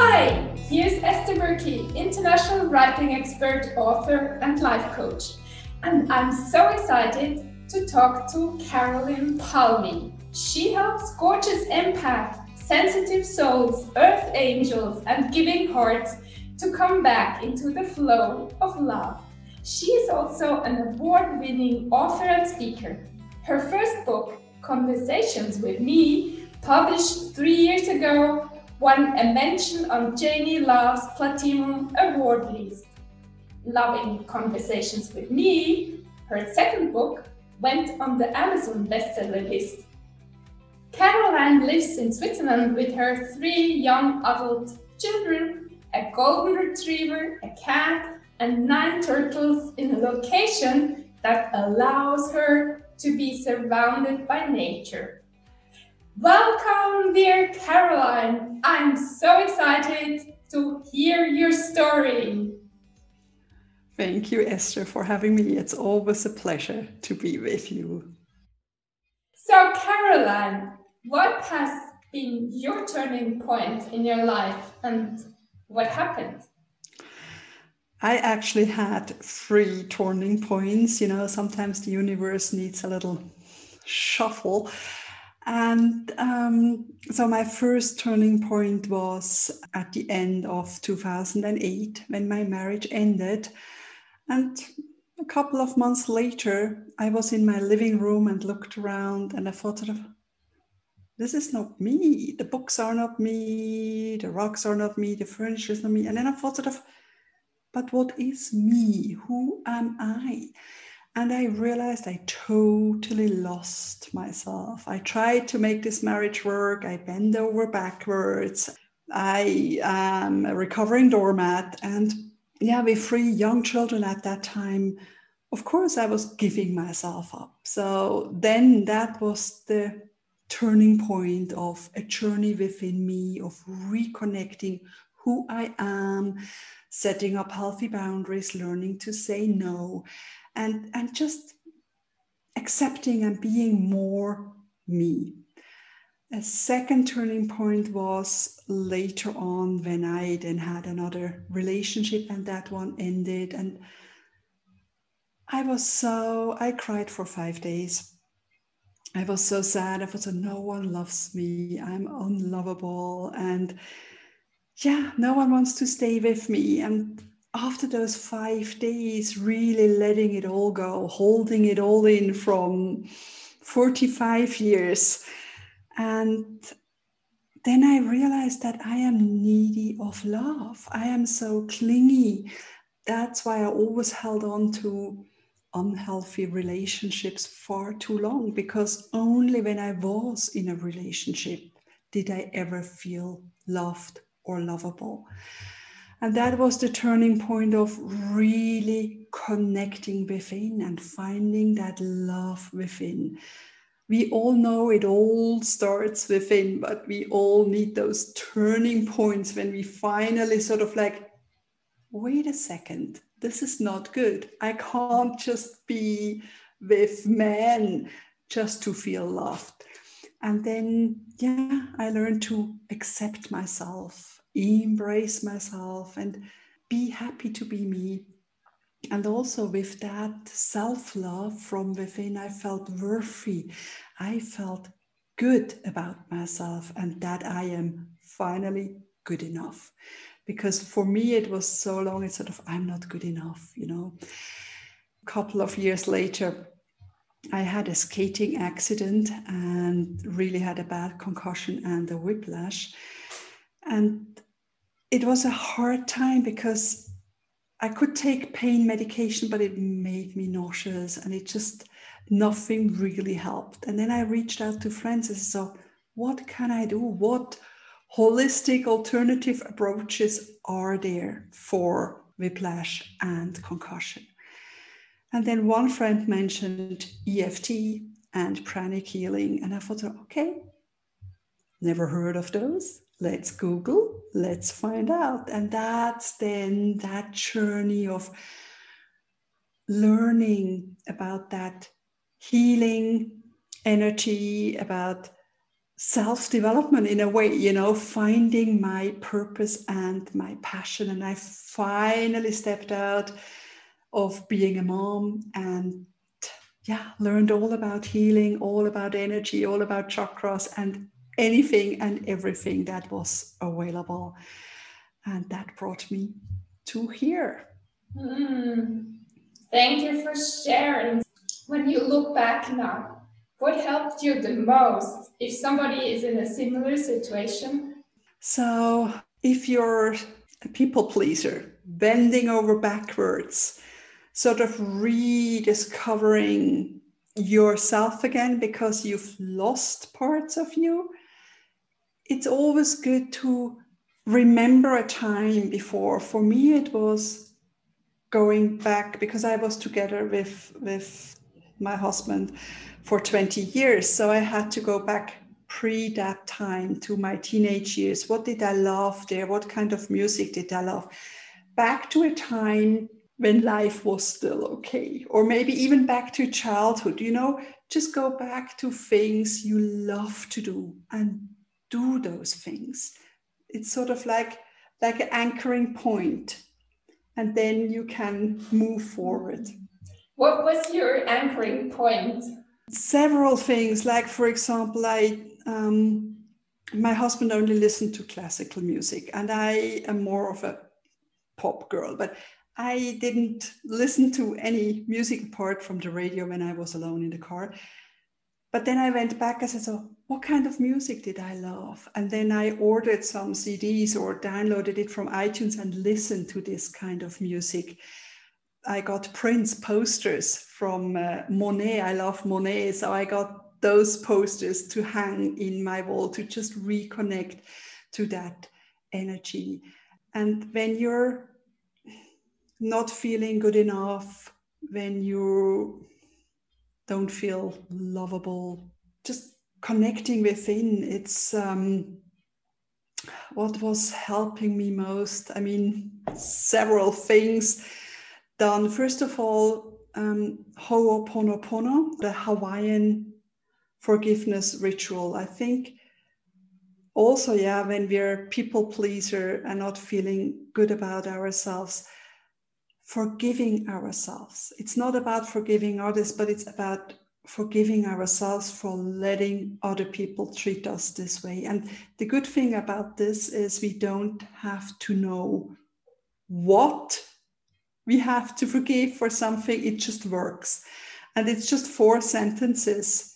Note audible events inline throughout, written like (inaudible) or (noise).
Hi, here's Esther Berkey, international writing expert, author, and life coach. And I'm so excited to talk to Caroline Palmy. She helps gorgeous empaths, sensitive souls, earth angels, and giving hearts to come back into the flow of love. She is also an award winning author and speaker. Her first book, Conversations with Me, published three years ago, won a mention on Janey Loves Platinum Award list. Loving Conversations with Me, her second book, went on the Amazon bestseller list. Caroline lives in Switzerland with her three young adult children, a golden retriever, a cat, and nine turtles in a location that allows her to be surrounded by nature. Welcome, dear Caroline. I'm so excited to hear your story. Thank you, Esther, for having me. It's always a pleasure to be with you. So, Caroline, what has been your turning point in your life and what happened? I actually had three turning points. You know, sometimes the universe needs a little shuffle. And um, so my first turning point was at the end of 2008 when my marriage ended. And a couple of months later, I was in my living room and looked around and I thought sort of, this is not me. The books are not me. The rocks are not me. The furniture is not me. And then I thought sort of, but what is me? Who am I? And I realized I totally lost myself. I tried to make this marriage work. I bend over backwards. I am a recovering doormat. And yeah, with three young children at that time, of course, I was giving myself up. So then that was the turning point of a journey within me of reconnecting who I am, setting up healthy boundaries, learning to say no, and, and just accepting and being more me. A second turning point was later on when I then had another relationship and that one ended. And I was so, I cried for five days. I was so sad. I thought, so no one loves me. I'm unlovable. And yeah, no one wants to stay with me. And after those five days, really letting it all go, holding it all in from 45 years. And then I realized that I am needy of love. I am so clingy. That's why I always held on to unhealthy relationships far too long because only when I was in a relationship did I ever feel loved or lovable. And that was the turning point of really connecting within and finding that love within. We all know it all starts within, but we all need those turning points when we finally sort of like, wait a second, this is not good. I can't just be with men just to feel loved. And then, yeah, I learned to accept myself embrace myself and be happy to be me. And also with that self love from within, I felt worthy. I felt good about myself and that I am finally good enough. Because for me, it was so long, it's sort of, I'm not good enough, you know. A couple of years later, I had a skating accident and really had a bad concussion and a whiplash. And it was a hard time because I could take pain medication, but it made me nauseous and it just, nothing really helped. And then I reached out to friends and said, so what can I do? What holistic alternative approaches are there for whiplash and concussion? And then one friend mentioned EFT and pranic healing. And I thought, okay, never heard of those let's Google, let's find out. And that's then that journey of learning about that healing energy, about self development in a way, you know, finding my purpose and my passion. And I finally stepped out of being a mom and yeah, learned all about healing, all about energy, all about chakras, and anything and everything that was available. And that brought me to here. Mm. Thank you for sharing. When you look back now, what helped you the most if somebody is in a similar situation? So, if you're a people pleaser, bending over backwards, sort of rediscovering yourself again because you've lost parts of you, it's always good to remember a time before. For me, it was going back because I was together with with my husband for 20 years. So I had to go back pre that time to my teenage years. What did I love there? What kind of music did I love? Back to a time when life was still okay, or maybe even back to childhood, you know, just go back to things you love to do and do those things. It's sort of like like an anchoring point, and then you can move forward. What was your anchoring point? Several things, like for example, I um, my husband only listened to classical music, and I am more of a pop girl, but I didn't listen to any music apart from the radio when I was alone in the car. But then I went back and said, so what kind of music did I love? And then I ordered some CDs or downloaded it from iTunes and listened to this kind of music. I got Prince posters from uh, Monet. I love Monet. So I got those posters to hang in my wall to just reconnect to that energy. And when you're not feeling good enough, when you don't feel lovable, just connecting within. It's um, what was helping me most. I mean, several things done. First of all, um, Ho'oponopono, the Hawaiian forgiveness ritual. I think also, yeah, when we're people pleaser and not feeling good about ourselves, forgiving ourselves. It's not about forgiving others, but it's about forgiving ourselves for letting other people treat us this way. And the good thing about this is we don't have to know what we have to forgive for something, it just works. And it's just four sentences.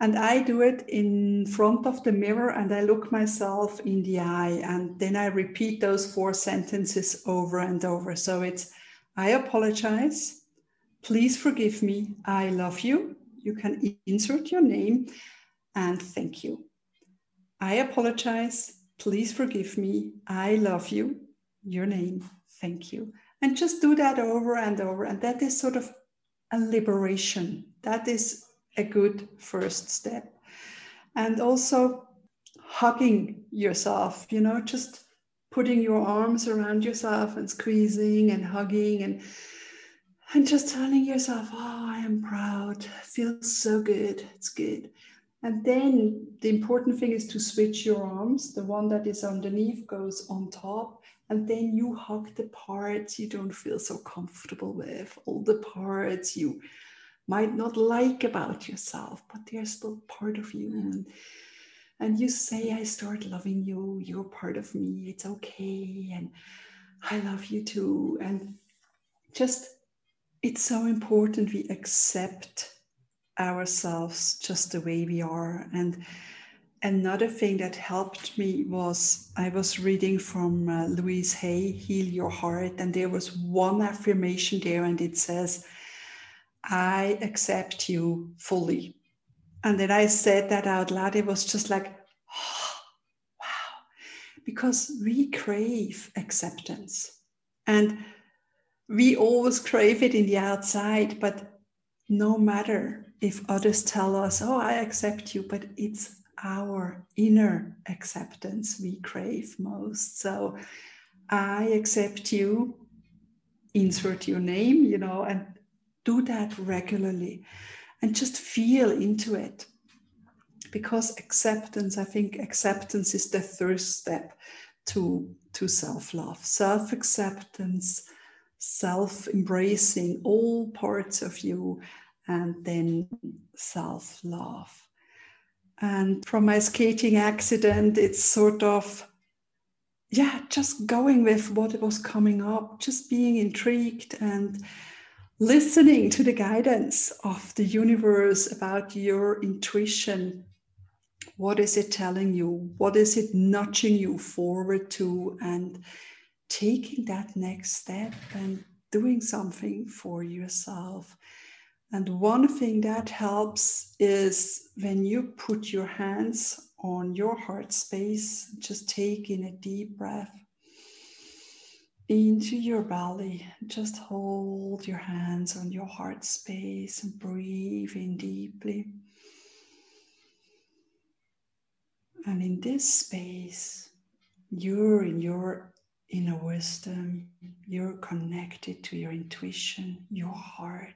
And I do it in front of the mirror and I look myself in the eye and then I repeat those four sentences over and over. So it's I apologize. Please forgive me. I love you. You can insert your name and thank you. I apologize. Please forgive me. I love you. Your name. Thank you. And just do that over and over. And that is sort of a liberation. That is a good first step. And also hugging yourself, you know, just putting your arms around yourself and squeezing and hugging and and just telling yourself, oh, I am proud. Feels so good. It's good. And then the important thing is to switch your arms. The one that is underneath goes on top. And then you hug the parts you don't feel so comfortable with, all the parts you might not like about yourself, but they're still part of you. And and you say, I start loving you, you're part of me, it's okay, and I love you too. And just, it's so important we accept ourselves just the way we are. And another thing that helped me was I was reading from uh, Louise Hay, Heal Your Heart, and there was one affirmation there, and it says, I accept you fully. And then I said that out loud. It was just like, oh, wow, because we crave acceptance. And we always crave it in the outside, but no matter if others tell us, oh, I accept you, but it's our inner acceptance we crave most. So I accept you, insert your name, you know, and do that regularly and just feel into it. because acceptance, I think acceptance is the first step to, to self love, self acceptance, self embracing all parts of you, and then self love. And from my skating accident, it's sort of, yeah, just going with what was coming up, just being intrigued and listening to the guidance of the universe about your intuition. What is it telling you? What is it nudging you forward to? And taking that next step and doing something for yourself. And one thing that helps is when you put your hands on your heart space, just take in a deep breath into your belly. Just hold your hands on your heart space and breathe in deeply. And in this space, you're in your inner wisdom, you're connected to your intuition, your heart,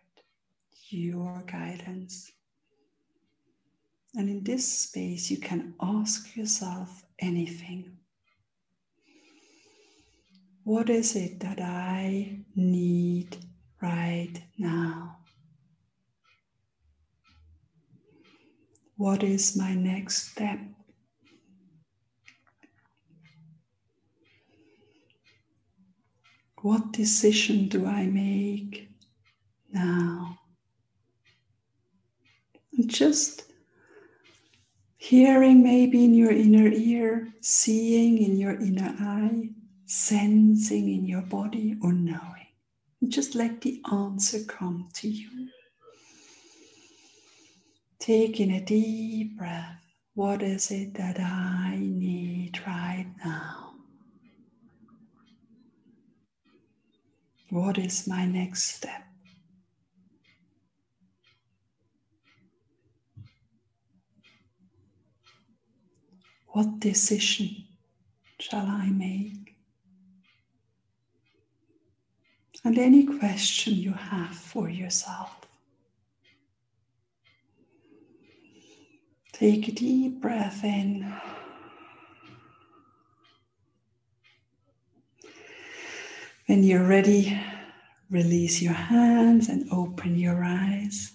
your guidance. And in this space, you can ask yourself anything. What is it that I need right now? What is my next step? What decision do I make now? And just hearing maybe in your inner ear, seeing in your inner eye, sensing in your body or knowing. just let the answer come to you. Taking a deep breath. What is it that I need right now? What is my next step? What decision shall I make? And any question you have for yourself. Take a deep breath in. When you're ready, release your hands and open your eyes.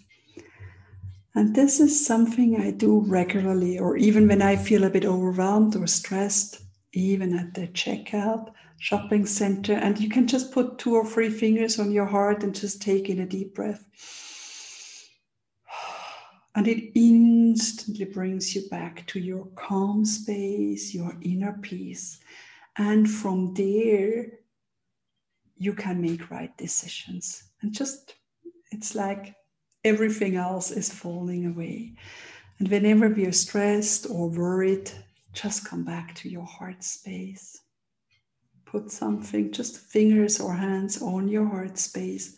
And this is something I do regularly, or even when I feel a bit overwhelmed or stressed, even at the checkout shopping center. And you can just put two or three fingers on your heart and just take in a deep breath. (sighs) And it instantly brings you back to your calm space, your inner peace. And from there, you can make right decisions. And just, it's like everything else is falling away. And whenever we are stressed or worried, just come back to your heart space. Put something, just fingers or hands on your heart space.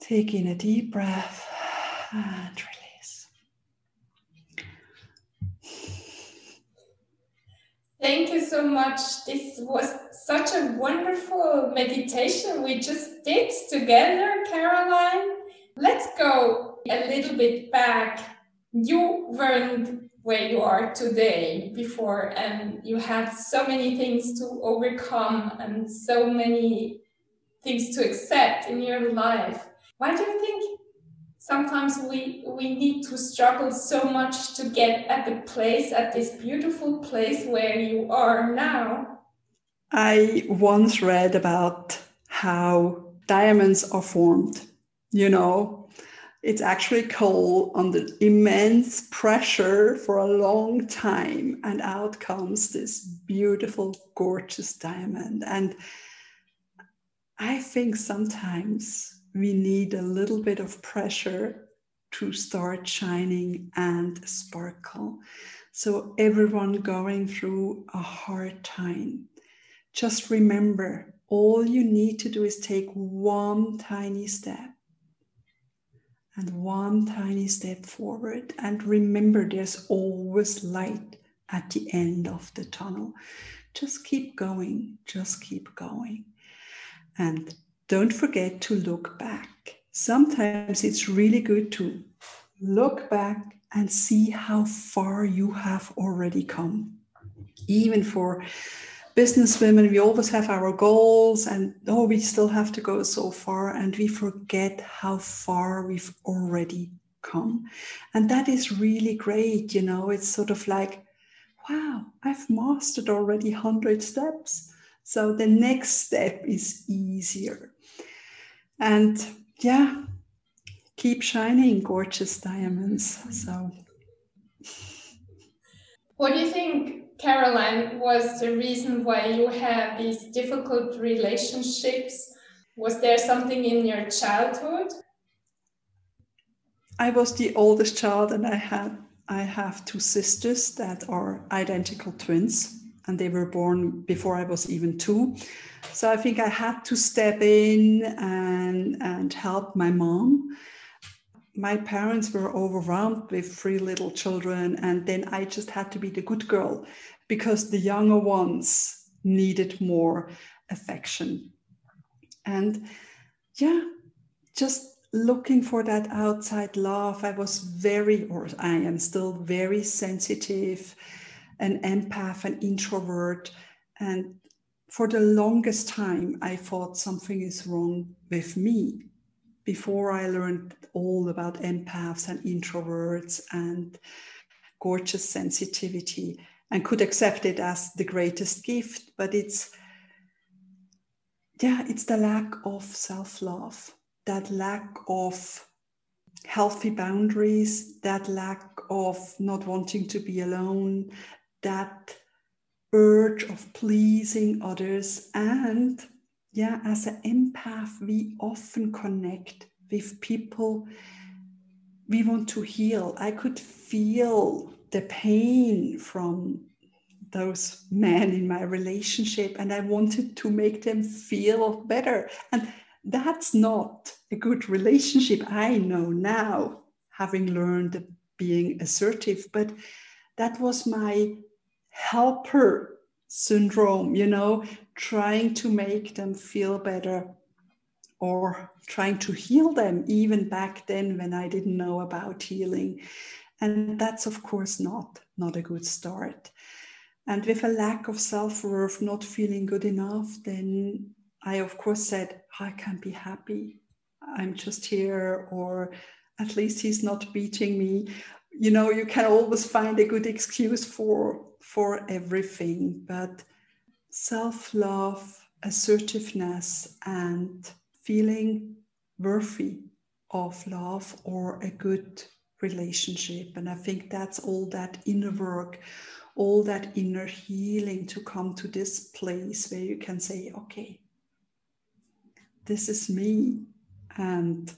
Take in a deep breath and release. Thank you so much. This was such a wonderful meditation we just did together, Caroline. Let's go a little bit back. You weren't where you are today before and you had so many things to overcome and so many things to accept in your life. Why do you think sometimes we we need to struggle so much to get at the place at this beautiful place where you are now? I once read about how diamonds are formed you know it's actually coal under immense pressure for a long time and out comes this beautiful gorgeous diamond. And i think sometimes we need a little bit of pressure to start shining and sparkle. So everyone going through a hard time just remember all you need to do is take one tiny step and one tiny step forward. And remember, there's always light at the end of the tunnel. Just keep going, just keep going. And don't forget to look back. Sometimes it's really good to look back and see how far you have already come. Even for business women, we always have our goals and oh, we still have to go so far, and we forget how far we've already come. And that is really great. You know, it's sort of like, wow, I've mastered already 100 steps. So the next step is easier. And yeah, keep shining, gorgeous diamonds. So, what do you think, Caroline, was the reason why you had these difficult relationships? Was there something in your childhood? I was the oldest child, and I had I have two sisters that are identical twins, and they were born before I was even two. So I think I had to step in and and help my mom. My parents were overwhelmed with three little children, and then I just had to be the good girl because the younger ones needed more affection. And yeah, just looking for that outside love, I was very, or I am still very sensitive, an empath, an introvert. And for the longest time, I thought something is wrong with me before I learned all about empaths and introverts and gorgeous sensitivity and could accept it as the greatest gift. But it's, yeah, it's the lack of self love that lack of healthy boundaries, that lack of not wanting to be alone, that urge of pleasing others. And yeah, as an empath, we often connect with people we want to heal. I could feel the pain from those men in my relationship, and I wanted to make them feel better. And that's not a good relationship. I know now, having learned being assertive, but that was my helper syndrome, you know, trying to make them feel better or trying to heal them, even back then when I didn't know about healing. And that's, of course, not, not a good start. And with a lack of self worth, not feeling good enough, then I, of course, said, I can't be happy. I'm just here, or at least he's not beating me. You know, you can always find a good excuse for for everything, but self-love, assertiveness, and feeling worthy of love or a good relationship. And I think that's all that inner work, all that inner healing to come to this place where you can say, okay, this is me. And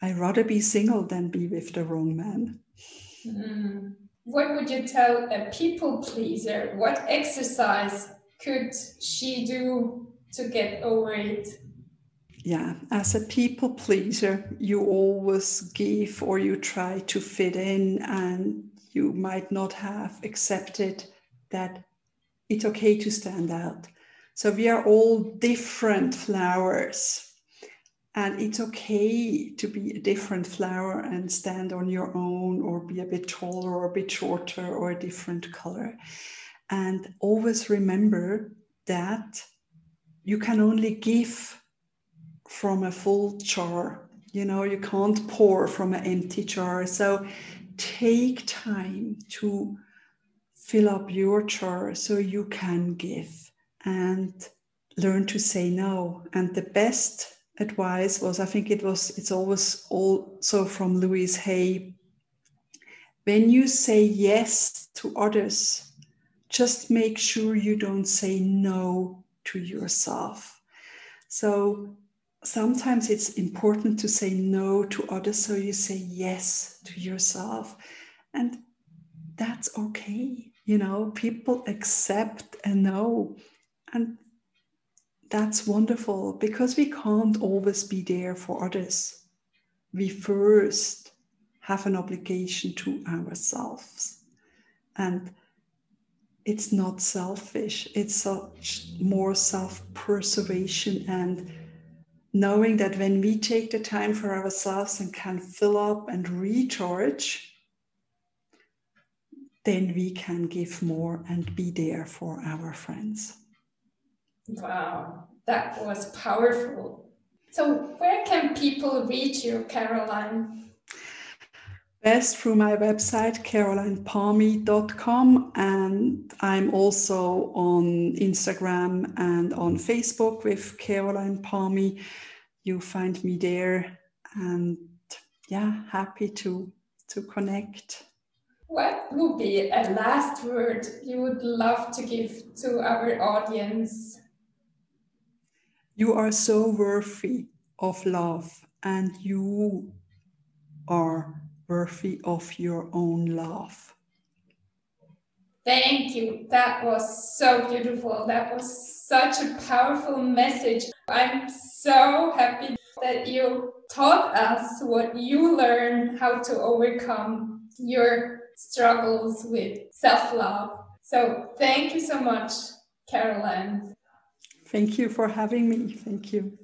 I'd rather be single than be with the wrong man. Mm. What would you tell a people pleaser? What exercise could she do to get over it? Yeah, as a people pleaser, you always give or you try to fit in, and you might not have accepted that it's okay to stand out. So we are all different flowers. And it's okay to be a different flower and stand on your own or be a bit taller or a bit shorter or a different color. And always remember that you can only give from a full jar. You know, you can't pour from an empty jar. So take time to fill up your jar so you can give and learn to say no. And the best advice was, I think it was, it's always also from Louise Hay. When you say yes to others, just make sure you don't say no to yourself. So sometimes it's important to say no to others, so you say yes to yourself. And that's okay. You know, people accept a no and that's wonderful because we can't always be there for others. We first have an obligation to ourselves. And it's not selfish, it's such more self preservation and knowing that when we take the time for ourselves and can fill up and recharge, then we can give more and be there for our friends. Wow, that was powerful. So, where can people reach you, Caroline? Best through my website, carolinepalmy.com. And I'm also on Instagram and on Facebook with Caroline Palmy. You find me there. And yeah, happy to, to connect. What would be a last word you would love to give to our audience? You are so worthy of love, and you are worthy of your own love. Thank you. That was so beautiful. That was such a powerful message. I'm so happy that you taught us what you learned, how to overcome your struggles with self love. So, thank you so much, Caroline. Thank you for having me. Thank you.